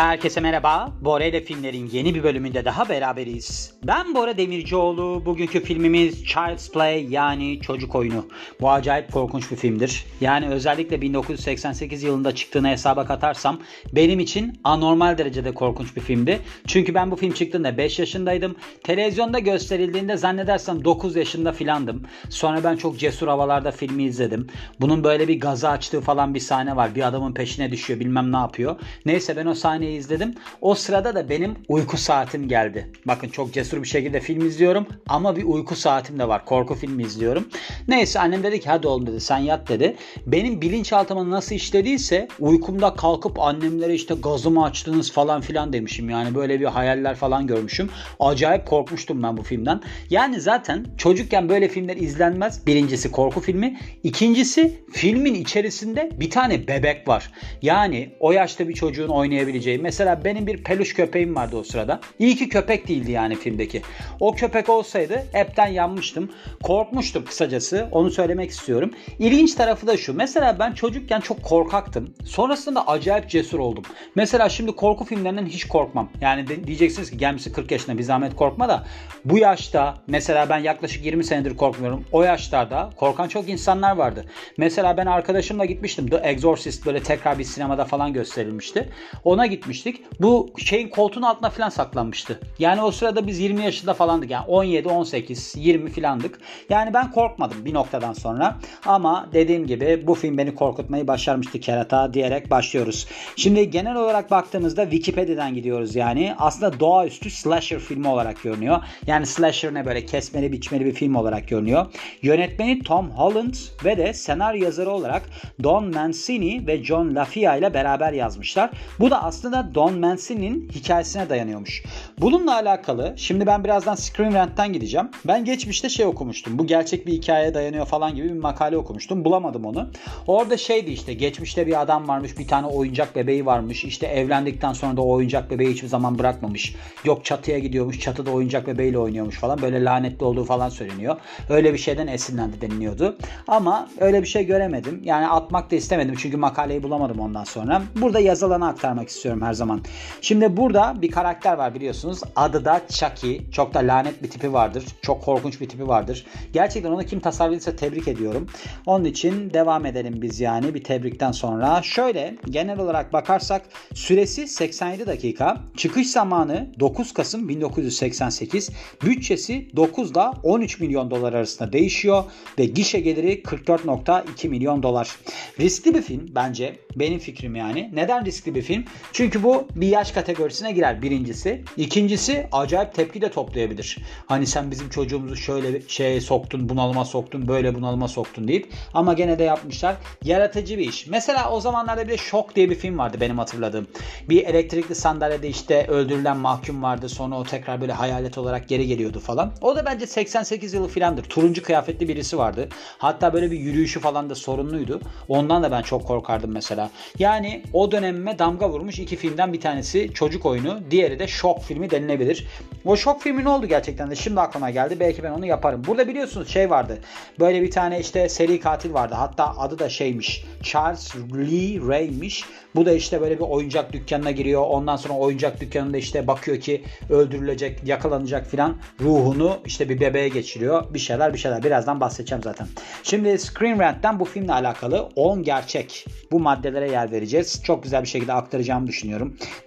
Herkese merhaba. Bora ile filmlerin yeni bir bölümünde daha beraberiz. Ben Bora Demircioğlu. Bugünkü filmimiz Child's Play yani çocuk oyunu. Bu acayip korkunç bir filmdir. Yani özellikle 1988 yılında çıktığını hesaba katarsam benim için anormal derecede korkunç bir filmdi. Çünkü ben bu film çıktığında 5 yaşındaydım. Televizyonda gösterildiğinde zannedersem 9 yaşında filandım. Sonra ben çok cesur havalarda filmi izledim. Bunun böyle bir gazı açtığı falan bir sahne var. Bir adamın peşine düşüyor bilmem ne yapıyor. Neyse ben o sahneyi izledim. O sırada da benim uyku saatim geldi. Bakın çok cesur bir şekilde film izliyorum ama bir uyku saatim de var. Korku filmi izliyorum. Neyse annem dedi ki hadi oğlum dedi sen yat dedi. Benim bilinçaltıma nasıl işlediyse uykumda kalkıp annemlere işte gazımı açtınız falan filan demişim. Yani böyle bir hayaller falan görmüşüm. Acayip korkmuştum ben bu filmden. Yani zaten çocukken böyle filmler izlenmez. Birincisi korku filmi. İkincisi filmin içerisinde bir tane bebek var. Yani o yaşta bir çocuğun oynayabileceği. Mesela benim bir peluş köpeğim vardı o sırada. İyi ki köpek değildi yani filmdeki. O köpek olsaydı hepten yanmıştım. Korkmuştum kısacası. Onu söylemek istiyorum. İlginç tarafı da şu. Mesela ben çocukken çok korkaktım. Sonrasında acayip cesur oldum. Mesela şimdi korku filmlerinden hiç korkmam. Yani diyeceksiniz ki gelmişsin 40 yaşına bir zahmet korkma da bu yaşta mesela ben yaklaşık 20 senedir korkmuyorum. O yaşlarda korkan çok insanlar vardı. Mesela ben arkadaşımla gitmiştim. The Exorcist böyle tekrar bir sinemada falan gösterilmişti. Ona gitmiştik. Bu şeyin koltuğun altına falan saklanmıştı. Yani o sırada biz 20 yaşında falandık. Yani 17, 18, 20 falandık. Yani ben korkmadım bir noktadan sonra. Ama dediğim gibi bu film beni korkutmayı başarmıştı kerata diyerek başlıyoruz. Şimdi genel olarak baktığımızda Wikipedia'dan gidiyoruz yani. Aslında doğaüstü slasher filmi olarak görünüyor. Yani slasher ne böyle kesmeli biçmeli bir film olarak görünüyor. Yönetmeni Tom Holland ve de senaryo yazarı olarak Don Mancini ve John LaFia ile beraber yazmışlar. Bu da aslında Don Mancini'nin hikayesine dayanıyormuş. Bununla alakalı şimdi ben birazdan Screen Rant'tan gideceğim. Ben geçmişte şey okumuştum. Bu gerçek bir hikayeye dayanıyor falan gibi bir makale okumuştum. Bulamadım onu. Orada şeydi işte geçmişte bir adam varmış. Bir tane oyuncak bebeği varmış. İşte evlendikten sonra da o oyuncak bebeği hiçbir zaman bırakmamış. Yok çatıya gidiyormuş. Çatıda oyuncak bebeğiyle oynuyormuş falan. Böyle lanetli olduğu falan söyleniyor. Öyle bir şeyden esinlendi deniliyordu. Ama öyle bir şey göremedim. Yani atmak da istemedim. Çünkü makaleyi bulamadım ondan sonra. Burada yazılanı aktarmak istiyorum her zaman. Şimdi burada bir karakter var biliyorsunuz. Adı da Chucky. Çok da lanet bir tipi vardır. Çok korkunç bir tipi vardır. Gerçekten onu kim tasarladıysa tebrik ediyorum. Onun için devam edelim biz yani bir tebrikten sonra. Şöyle genel olarak bakarsak süresi 87 dakika. Çıkış zamanı 9 Kasım 1988. Bütçesi 9 ile 13 milyon dolar arasında değişiyor ve gişe geliri 44.2 milyon dolar. Riskli bir film bence. Benim fikrim yani. Neden riskli bir film? Çünkü bu bir yaş kategorisine girer birincisi. İkincisi acayip tepki de toplayabilir. Hani sen bizim çocuğumuzu şöyle şeye soktun, bunalıma soktun, böyle bunalıma soktun deyip ama gene de yapmışlar. Yaratıcı bir iş. Mesela o zamanlarda bir de Şok diye bir film vardı benim hatırladığım. Bir elektrikli sandalyede işte öldürülen mahkum vardı. Sonra o tekrar böyle hayalet olarak geri geliyordu falan. O da bence 88 yılı filandır. Turuncu kıyafetli birisi vardı. Hatta böyle bir yürüyüşü falan da sorunluydu. Ondan da ben çok korkardım mesela. Yani o dönemime damga vurmuş iki filmden bir tanesi çocuk oyunu. Diğeri de şok filmi denilebilir. O şok filmi ne oldu gerçekten de şimdi aklıma geldi. Belki ben onu yaparım. Burada biliyorsunuz şey vardı. Böyle bir tane işte seri katil vardı. Hatta adı da şeymiş. Charles Lee Ray'miş. Bu da işte böyle bir oyuncak dükkanına giriyor. Ondan sonra oyuncak dükkanında işte bakıyor ki öldürülecek, yakalanacak filan. Ruhunu işte bir bebeğe geçiriyor. Bir şeyler bir şeyler. Birazdan bahsedeceğim zaten. Şimdi Screen Rant'ten bu filmle alakalı 10 gerçek bu maddelere yer vereceğiz. Çok güzel bir şekilde aktaracağımı düşünüyorum.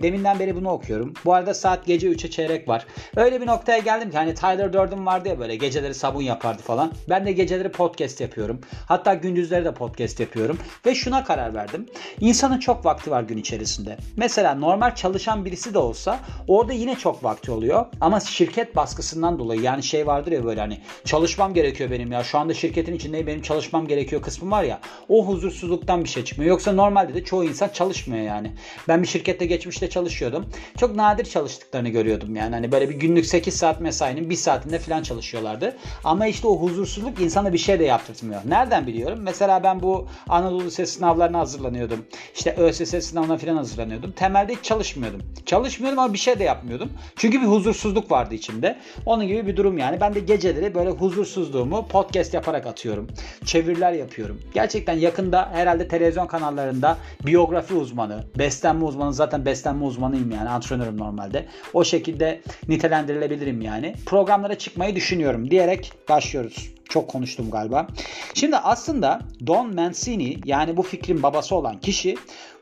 Deminden beri bunu okuyorum. Bu arada saat gece 3'e çeyrek var. Öyle bir noktaya geldim ki hani Tyler Durden vardı ya böyle geceleri sabun yapardı falan. Ben de geceleri podcast yapıyorum. Hatta gündüzleri de podcast yapıyorum. Ve şuna karar verdim. İnsanın çok vakti var gün içerisinde. Mesela normal çalışan birisi de olsa orada yine çok vakti oluyor. Ama şirket baskısından dolayı yani şey vardır ya böyle hani çalışmam gerekiyor benim ya. Şu anda şirketin içindeyim benim çalışmam gerekiyor kısmı var ya. O huzursuzluktan bir şey çıkmıyor. Yoksa normalde de çoğu insan çalışmıyor yani. Ben bir şirkette geçmişte çalışıyordum. Çok nadir çalıştıklarını görüyordum yani. Hani böyle bir günlük 8 saat mesainin 1 saatinde falan çalışıyorlardı. Ama işte o huzursuzluk insana bir şey de yaptırtmıyor. Nereden biliyorum? Mesela ben bu Anadolu Lisesi sınavlarına hazırlanıyordum. İşte ÖSS sınavına falan hazırlanıyordum. Temelde hiç çalışmıyordum. Çalışmıyordum ama bir şey de yapmıyordum. Çünkü bir huzursuzluk vardı içimde. Onun gibi bir durum yani. Ben de geceleri böyle huzursuzluğumu podcast yaparak atıyorum. Çeviriler yapıyorum. Gerçekten yakında herhalde televizyon kanallarında biyografi uzmanı, beslenme uzmanı zaten beslenme uzmanıyım yani antrenörüm normalde. O şekilde nitelendirilebilirim yani. Programlara çıkmayı düşünüyorum diyerek başlıyoruz. Çok konuştum galiba. Şimdi aslında Don Mancini yani bu fikrin babası olan kişi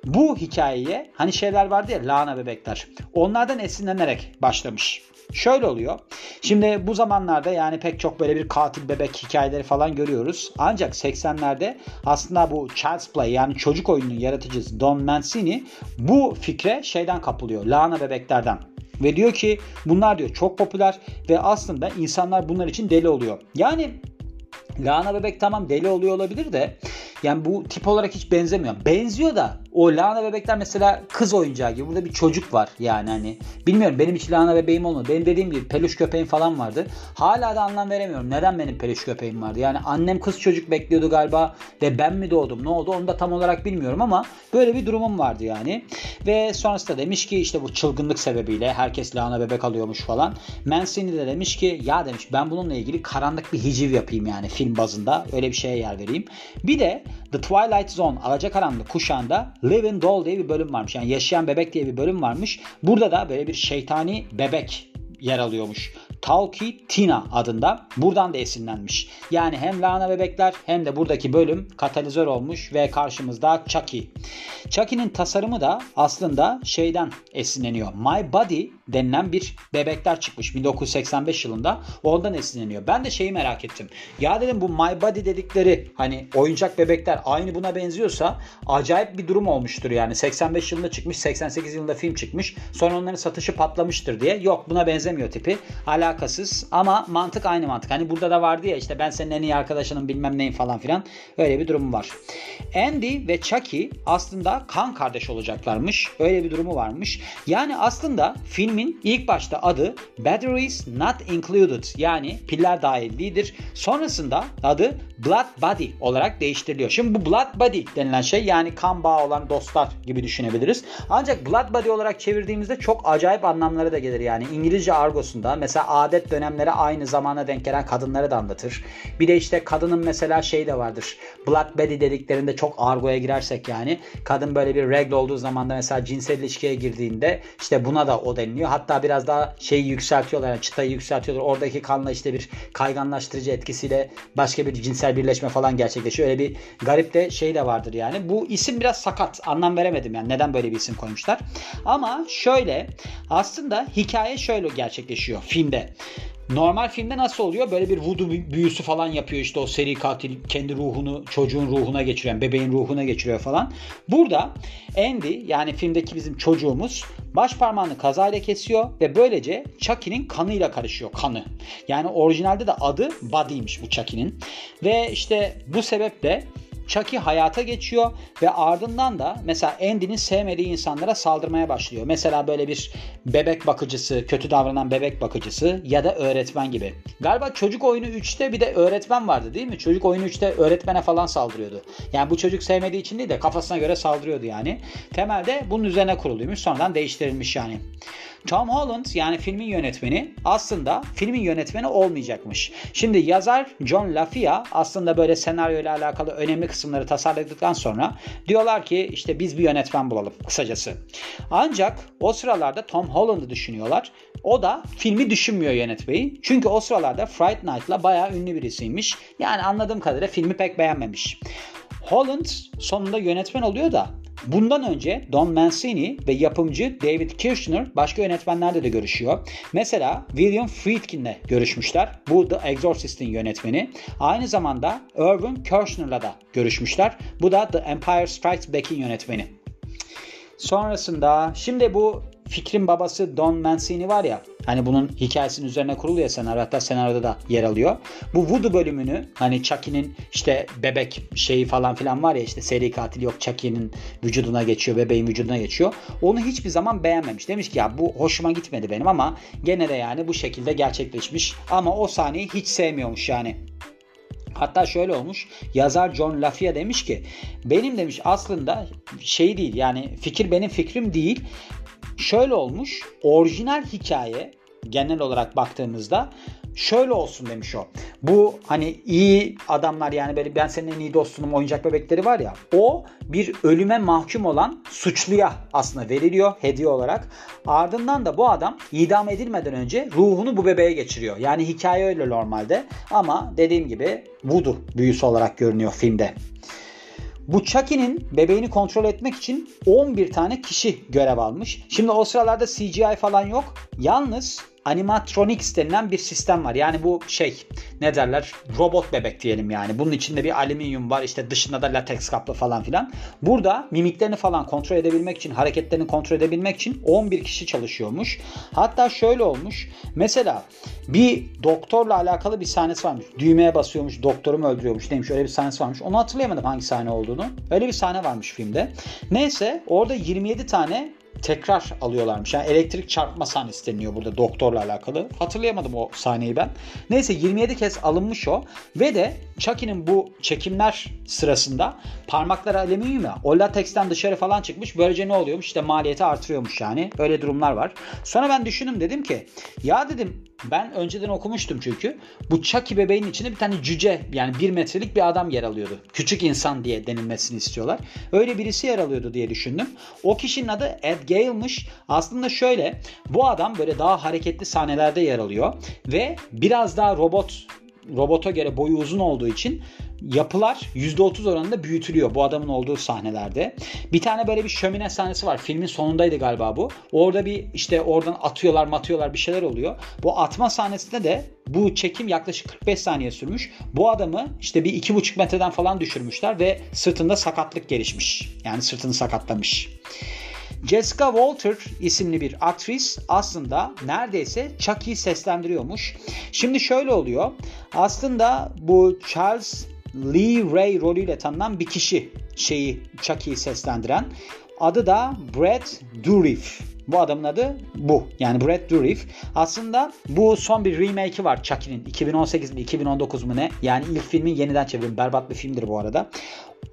bu hikayeye hani şeyler vardı ya lahana bebekler. Onlardan esinlenerek başlamış. Şöyle oluyor. Şimdi bu zamanlarda yani pek çok böyle bir katil bebek hikayeleri falan görüyoruz. Ancak 80'lerde aslında bu Child's Play yani çocuk oyununun yaratıcısı Don Mancini bu fikre şeyden kapılıyor. Lahana bebeklerden. Ve diyor ki bunlar diyor çok popüler ve aslında insanlar bunlar için deli oluyor. Yani Lahana bebek tamam deli oluyor olabilir de yani bu tip olarak hiç benzemiyor. Benziyor da o lahana bebekler mesela kız oyuncağı gibi. Burada bir çocuk var yani hani. Bilmiyorum benim hiç lahana bebeğim olmadı. Benim dediğim gibi peluş köpeğim falan vardı. Hala da anlam veremiyorum. Neden benim peluş köpeğim vardı? Yani annem kız çocuk bekliyordu galiba ve ben mi doğdum? Ne oldu? Onu da tam olarak bilmiyorum ama böyle bir durumum vardı yani. Ve sonrasında demiş ki işte bu çılgınlık sebebiyle herkes lahana bebek alıyormuş falan. Mancini de demiş ki ya demiş ben bununla ilgili karanlık bir hiciv yapayım yani film bazında. Öyle bir şeye yer vereyim. Bir de The Twilight Zone Alacakaranlık kuşağında Living Doll diye bir bölüm varmış. Yani yaşayan bebek diye bir bölüm varmış. Burada da böyle bir şeytani bebek yer alıyormuş. Talki Tina adında buradan da esinlenmiş. Yani hem lahana bebekler hem de buradaki bölüm katalizör olmuş ve karşımızda Chucky. Chucky'nin tasarımı da aslında şeyden esinleniyor. My Body denilen bir bebekler çıkmış 1985 yılında. Ondan esinleniyor. Ben de şeyi merak ettim. Ya dedim bu My Body dedikleri hani oyuncak bebekler aynı buna benziyorsa acayip bir durum olmuştur yani. 85 yılında çıkmış 88 yılında film çıkmış. Sonra onların satışı patlamıştır diye. Yok buna benzemiyor tipi. Alakasız ama mantık aynı mantık. Hani burada da vardı ya işte ben senin en iyi arkadaşının bilmem neyin falan filan. Öyle bir durum var. Andy ve Chucky aslında kan kardeş olacaklarmış. Öyle bir durumu varmış. Yani aslında filmin ilk başta adı Batteries Not Included yani piller dahil. Sonrasında adı Blood Body olarak değiştiriliyor. Şimdi bu Blood Body denilen şey yani kan bağı olan dostlar gibi düşünebiliriz. Ancak Blood Body olarak çevirdiğimizde çok acayip anlamları da gelir yani. İngilizce argosunda mesela adet dönemleri aynı zamana denk gelen kadınları da anlatır. Bir de işte kadının mesela şey de vardır. Blood Body dediklerinde çok argoya girersek yani kadın böyle bir regl olduğu zaman da mesela cinsel ilişkiye girdiğinde işte buna da o deniliyor. Hatta biraz daha şeyi yükseltiyorlar yani çıtayı yükseltiyorlar. Oradaki kanla işte bir kayganlaştırıcı etkisiyle başka bir cinsel birleşme falan gerçekleşiyor. Öyle bir garip de şey de vardır yani. Bu isim biraz sakat. Anlam veremedim yani neden böyle bir isim koymuşlar. Ama şöyle aslında hikaye şöyle gerçekleşiyor filmde. Normal filmde nasıl oluyor? Böyle bir voodoo büyüsü falan yapıyor işte o seri katil kendi ruhunu çocuğun ruhuna geçiriyor, bebeğin ruhuna geçiriyor falan. Burada Andy yani filmdeki bizim çocuğumuz baş parmağını kazayla kesiyor ve böylece Chucky'nin kanıyla karışıyor kanı. Yani orijinalde de adı Buddy'ymiş bu Chucky'nin. Ve işte bu sebeple Chucky hayata geçiyor ve ardından da mesela Andy'nin sevmediği insanlara saldırmaya başlıyor. Mesela böyle bir bebek bakıcısı, kötü davranan bebek bakıcısı ya da öğretmen gibi. Galiba çocuk oyunu 3'te bir de öğretmen vardı değil mi? Çocuk oyunu 3'te öğretmene falan saldırıyordu. Yani bu çocuk sevmediği için değil de kafasına göre saldırıyordu yani. Temelde bunun üzerine kuruluymuş. Sonradan değiştirilmiş yani. Tom Holland yani filmin yönetmeni aslında filmin yönetmeni olmayacakmış. Şimdi yazar John LaFia aslında böyle senaryo ile alakalı önemli kısımları tasarladıktan sonra diyorlar ki işte biz bir yönetmen bulalım kısacası. Ancak o sıralarda Tom Holland'ı düşünüyorlar. O da filmi düşünmüyor yönetmeyi. Çünkü o sıralarda Fright Night'la bayağı ünlü birisiymiş. Yani anladığım kadarıyla filmi pek beğenmemiş. Holland sonunda yönetmen oluyor da Bundan önce Don Mancini ve yapımcı David Kirshner başka yönetmenlerle de görüşüyor. Mesela William Friedkin'le görüşmüşler. Bu The Exorcist'in yönetmeni. Aynı zamanda Irvin Kershner'la da görüşmüşler. Bu da The Empire Strikes Back'in yönetmeni. Sonrasında şimdi bu fikrin babası Don Mancini var ya hani bunun hikayesinin üzerine kuruluyor senaryo hatta senaryoda da yer alıyor. Bu Voodoo bölümünü hani Chucky'nin işte bebek şeyi falan filan var ya işte seri katil yok Chucky'nin vücuduna geçiyor bebeğin vücuduna geçiyor. Onu hiçbir zaman beğenmemiş. Demiş ki ya bu hoşuma gitmedi benim ama gene de yani bu şekilde gerçekleşmiş. Ama o sahneyi hiç sevmiyormuş yani. Hatta şöyle olmuş. Yazar John LaFia demiş ki benim demiş aslında şey değil yani fikir benim fikrim değil şöyle olmuş. Orijinal hikaye genel olarak baktığımızda şöyle olsun demiş o. Bu hani iyi adamlar yani böyle ben senin en iyi dostunum oyuncak bebekleri var ya o bir ölüme mahkum olan suçluya aslında veriliyor hediye olarak. Ardından da bu adam idam edilmeden önce ruhunu bu bebeğe geçiriyor. Yani hikaye öyle normalde ama dediğim gibi voodoo büyüsü olarak görünüyor filmde. Bu Chucky'nin bebeğini kontrol etmek için 11 tane kişi görev almış. Şimdi o sıralarda CGI falan yok. Yalnız animatronics denilen bir sistem var. Yani bu şey ne derler robot bebek diyelim yani. Bunun içinde bir alüminyum var işte dışında da lateks kaplı falan filan. Burada mimiklerini falan kontrol edebilmek için hareketlerini kontrol edebilmek için 11 kişi çalışıyormuş. Hatta şöyle olmuş. Mesela bir doktorla alakalı bir sahnesi varmış. Düğmeye basıyormuş doktoru mu öldürüyormuş neymiş öyle bir sahnesi varmış. Onu hatırlayamadım hangi sahne olduğunu. Öyle bir sahne varmış filmde. Neyse orada 27 tane tekrar alıyorlarmış. Yani elektrik çarpma sahnesi deniliyor burada doktorla alakalı. Hatırlayamadım o sahneyi ben. Neyse 27 kez alınmış o. Ve de Chucky'nin bu çekimler sırasında parmakları alüminyum ya o lateksten dışarı falan çıkmış. Böylece ne oluyormuş? İşte maliyeti artırıyormuş yani. Öyle durumlar var. Sonra ben düşündüm dedim ki ya dedim ben önceden okumuştum çünkü. Bu Chucky bebeğin içinde bir tane cüce yani bir metrelik bir adam yer alıyordu. Küçük insan diye denilmesini istiyorlar. Öyle birisi yer alıyordu diye düşündüm. O kişinin adı Ed Gale'mış. Aslında şöyle bu adam böyle daha hareketli sahnelerde yer alıyor ve biraz daha robot robota göre boyu uzun olduğu için yapılar %30 oranında büyütülüyor bu adamın olduğu sahnelerde. Bir tane böyle bir şömine sahnesi var. Filmin sonundaydı galiba bu. Orada bir işte oradan atıyorlar matıyorlar bir şeyler oluyor. Bu atma sahnesinde de bu çekim yaklaşık 45 saniye sürmüş. Bu adamı işte bir 2,5 metreden falan düşürmüşler ve sırtında sakatlık gelişmiş. Yani sırtını sakatlamış. Jessica Walter isimli bir aktris aslında neredeyse Chucky'yi seslendiriyormuş. Şimdi şöyle oluyor. Aslında bu Charles Lee Ray rolüyle tanınan bir kişi şeyi Chucky'yi seslendiren. Adı da Brad Dourif. Bu adamın adı bu. Yani Brad Dourif. Aslında bu son bir remake'i var Chucky'nin. 2018 mi 2019 mu ne? Yani ilk filmin yeniden çevirimi. Berbat bir filmdir bu arada.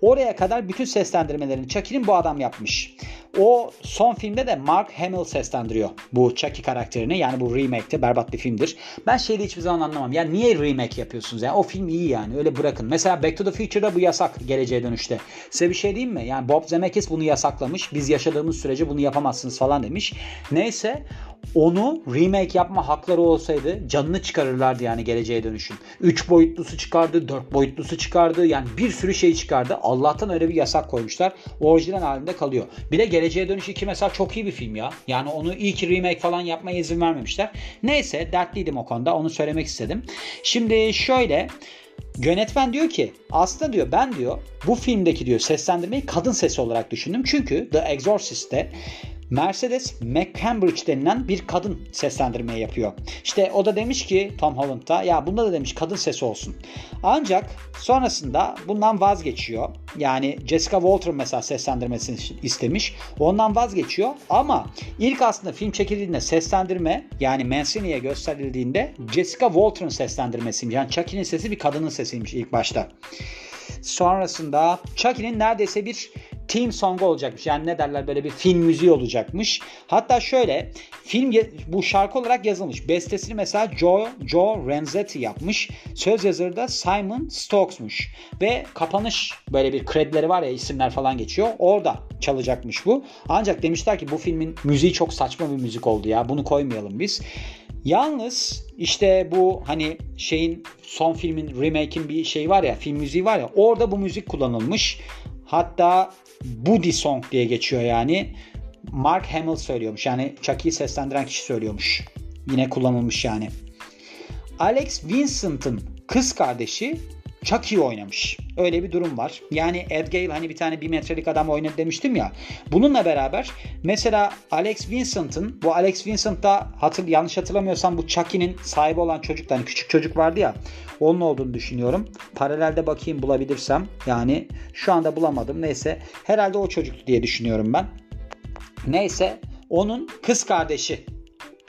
Oraya kadar bütün seslendirmelerini Chucky'nin bu adam yapmış. O son filmde de Mark Hamill seslendiriyor bu Chucky karakterini. Yani bu remake'te berbat bir filmdir. Ben şeyde hiçbir zaman anlamam. Yani niye remake yapıyorsunuz? Yani o film iyi yani. Öyle bırakın. Mesela Back to the Future'da bu yasak geleceğe dönüşte. Size bir şey diyeyim mi? Yani Bob Zemeckis bunu yasaklamış. Biz yaşadığımız sürece bunu yapamazsınız falan demiş. Neyse onu remake yapma hakları olsaydı canını çıkarırlardı yani geleceğe dönüşün. 3 boyutlusu çıkardı, 4 boyutlusu çıkardı. Yani bir sürü şey çıkardı. Allah'tan öyle bir yasak koymuşlar. Orijinal halinde kalıyor. Bir de Geleceğe Dönüş 2 mesela çok iyi bir film ya. Yani onu iyi ki remake falan yapmaya izin vermemişler. Neyse dertliydim o konuda. Onu söylemek istedim. Şimdi şöyle Yönetmen diyor ki aslında diyor ben diyor bu filmdeki diyor seslendirmeyi kadın sesi olarak düşündüm. Çünkü The Exorcist'te Mercedes McCambridge denilen bir kadın seslendirmeyi yapıyor. İşte o da demiş ki Tom Holland'da ya bunda da demiş kadın sesi olsun. Ancak sonrasında bundan vazgeçiyor. Yani Jessica Walter mesela seslendirmesini istemiş. Ondan vazgeçiyor ama ilk aslında film çekildiğinde seslendirme yani Mancini'ye gösterildiğinde Jessica Walter'ın seslendirmesiymiş. Yani Chucky'nin sesi bir kadının sesiymiş ilk başta. Sonrasında Chucky'nin neredeyse bir team song olacakmış. Yani ne derler böyle bir film müziği olacakmış. Hatta şöyle film bu şarkı olarak yazılmış. Bestesini mesela Joe, Joe Renzetti yapmış. Söz yazarı da Simon Stokes'muş. Ve kapanış böyle bir kredileri var ya isimler falan geçiyor. Orada çalacakmış bu. Ancak demişler ki bu filmin müziği çok saçma bir müzik oldu ya. Bunu koymayalım biz. Yalnız işte bu hani şeyin son filmin remake'in bir şey var ya film müziği var ya orada bu müzik kullanılmış. Hatta Buddy Song diye geçiyor yani. Mark Hamill söylüyormuş. Yani Chucky'yi seslendiren kişi söylüyormuş. Yine kullanılmış yani. Alex Vincent'ın kız kardeşi Chucky oynamış. Öyle bir durum var. Yani Ed Gale hani bir tane bir metrelik adam oynadı demiştim ya. Bununla beraber mesela Alex Vincent'ın bu Alex Vincent da hatır, yanlış hatırlamıyorsam bu Chucky'nin sahibi olan çocuk hani küçük çocuk vardı ya. Onun olduğunu düşünüyorum. Paralelde bakayım bulabilirsem. Yani şu anda bulamadım. Neyse herhalde o çocuktu diye düşünüyorum ben. Neyse onun kız kardeşi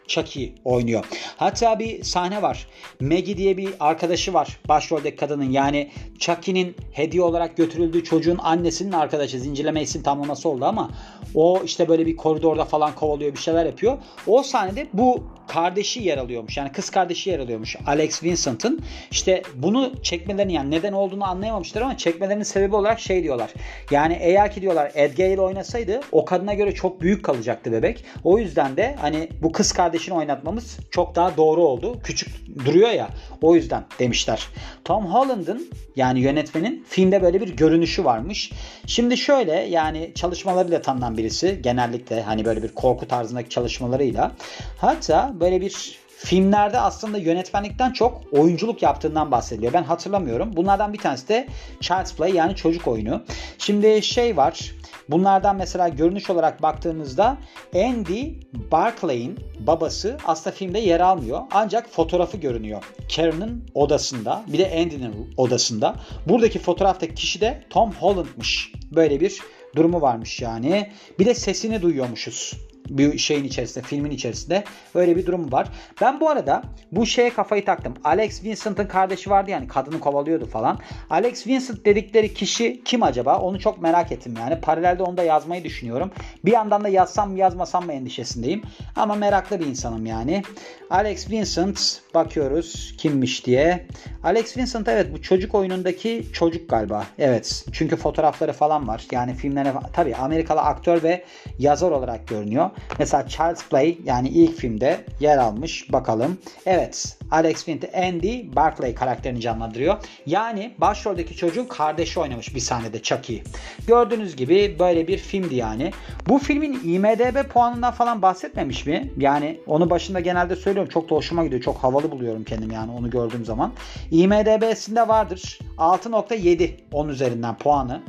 Chucky oynuyor. Hatta bir sahne var. Maggie diye bir arkadaşı var başroldeki kadının. Yani Chucky'nin hediye olarak götürüldüğü çocuğun annesinin arkadaşı. Zincirleme isim tamlaması oldu ama o işte böyle bir koridorda falan kovalıyor bir şeyler yapıyor. O sahnede bu kardeşi yer alıyormuş. Yani kız kardeşi yer alıyormuş Alex Vincent'ın. İşte bunu çekmelerini yani neden olduğunu anlayamamışlar ama çekmelerinin sebebi olarak şey diyorlar. Yani eğer ki diyorlar Ed Gale oynasaydı o kadına göre çok büyük kalacaktı bebek. O yüzden de hani bu kız kardeşini oynatmamız çok daha doğru oldu. Küçük duruyor ya o yüzden demişler. Tom Holland'ın yani yönetmenin filmde böyle bir görünüşü varmış. Şimdi şöyle yani çalışmalarıyla tanınan birisi genellikle hani böyle bir korku tarzındaki çalışmalarıyla hatta böyle bir filmlerde aslında yönetmenlikten çok oyunculuk yaptığından bahsediliyor. Ben hatırlamıyorum. Bunlardan bir tanesi de Child's Play yani çocuk oyunu. Şimdi şey var. Bunlardan mesela görünüş olarak baktığımızda Andy Barclay'in babası aslında filmde yer almıyor. Ancak fotoğrafı görünüyor. Karen'ın odasında bir de Andy'nin odasında. Buradaki fotoğraftaki kişi de Tom Holland'mış. Böyle bir durumu varmış yani. Bir de sesini duyuyormuşuz bir şeyin içerisinde, filmin içerisinde öyle bir durum var. Ben bu arada bu şeye kafayı taktım. Alex Vincent'ın kardeşi vardı yani kadını kovalıyordu falan. Alex Vincent dedikleri kişi kim acaba? Onu çok merak ettim yani. Paralelde onu da yazmayı düşünüyorum. Bir yandan da yazsam mı yazmasam mı endişesindeyim. Ama meraklı bir insanım yani. Alex Vincent bakıyoruz kimmiş diye. Alex Vincent evet bu çocuk oyunundaki çocuk galiba. Evet. Çünkü fotoğrafları falan var. Yani filmlerine tabii Amerikalı aktör ve yazar olarak görünüyor. Mesela Child's Play yani ilk filmde yer almış. Bakalım. Evet. Alex Vincent Andy Barclay karakterini canlandırıyor. Yani başroldeki çocuğun kardeşi oynamış bir sahnede Chucky. Gördüğünüz gibi böyle bir filmdi yani. Bu filmin IMDB puanından falan bahsetmemiş mi? Yani onu başında genelde söylüyorum. Çok da hoşuma gidiyor. Çok havalı buluyorum kendim yani onu gördüğüm zaman. IMDB'sinde vardır. 6.7 10 üzerinden puanı.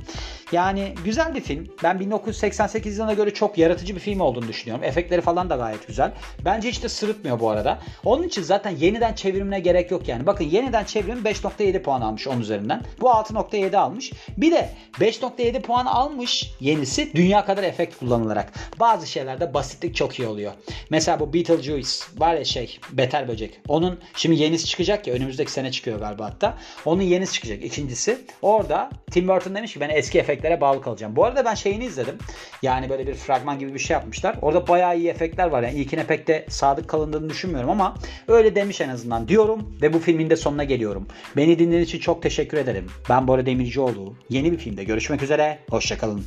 Yani güzel bir film. Ben 1988 yılına göre çok yaratıcı bir film olduğunu düşünüyorum. Efektleri falan da gayet güzel. Bence hiç de sırıtmıyor bu arada. Onun için zaten yeniden çevrimine gerek yok yani. Bakın yeniden çevrim 5.7 puan almış 10 üzerinden. Bu 6.7 almış. Bir de 5.7 puan almış yenisi dünya kadar efekt kullanılarak. Bazı şeylerde basitlik çok iyi oluyor. Mesela bu Beetlejuice var ya şey Beter Böcek. Onun şimdi yenisi çıkacak ya önümüzdeki sene çıkıyor galiba hatta. Onun yenisi çıkacak ikincisi. Orada Tim Burton demiş ki ben eski efektlere bağlı kalacağım. Bu arada ben şeyini izledim. Yani böyle bir fragman gibi bir şey yapmışlar. Orada bayağı iyi efektler var. Yani ilkine pek de sadık kalındığını düşünmüyorum ama öyle demiş en azından diyorum ve bu filmin de sonuna geliyorum. Beni dinlediğiniz için çok teşekkür ederim. Ben Bora Demircioğlu. Yeni bir filmde görüşmek üzere. Hoşçakalın.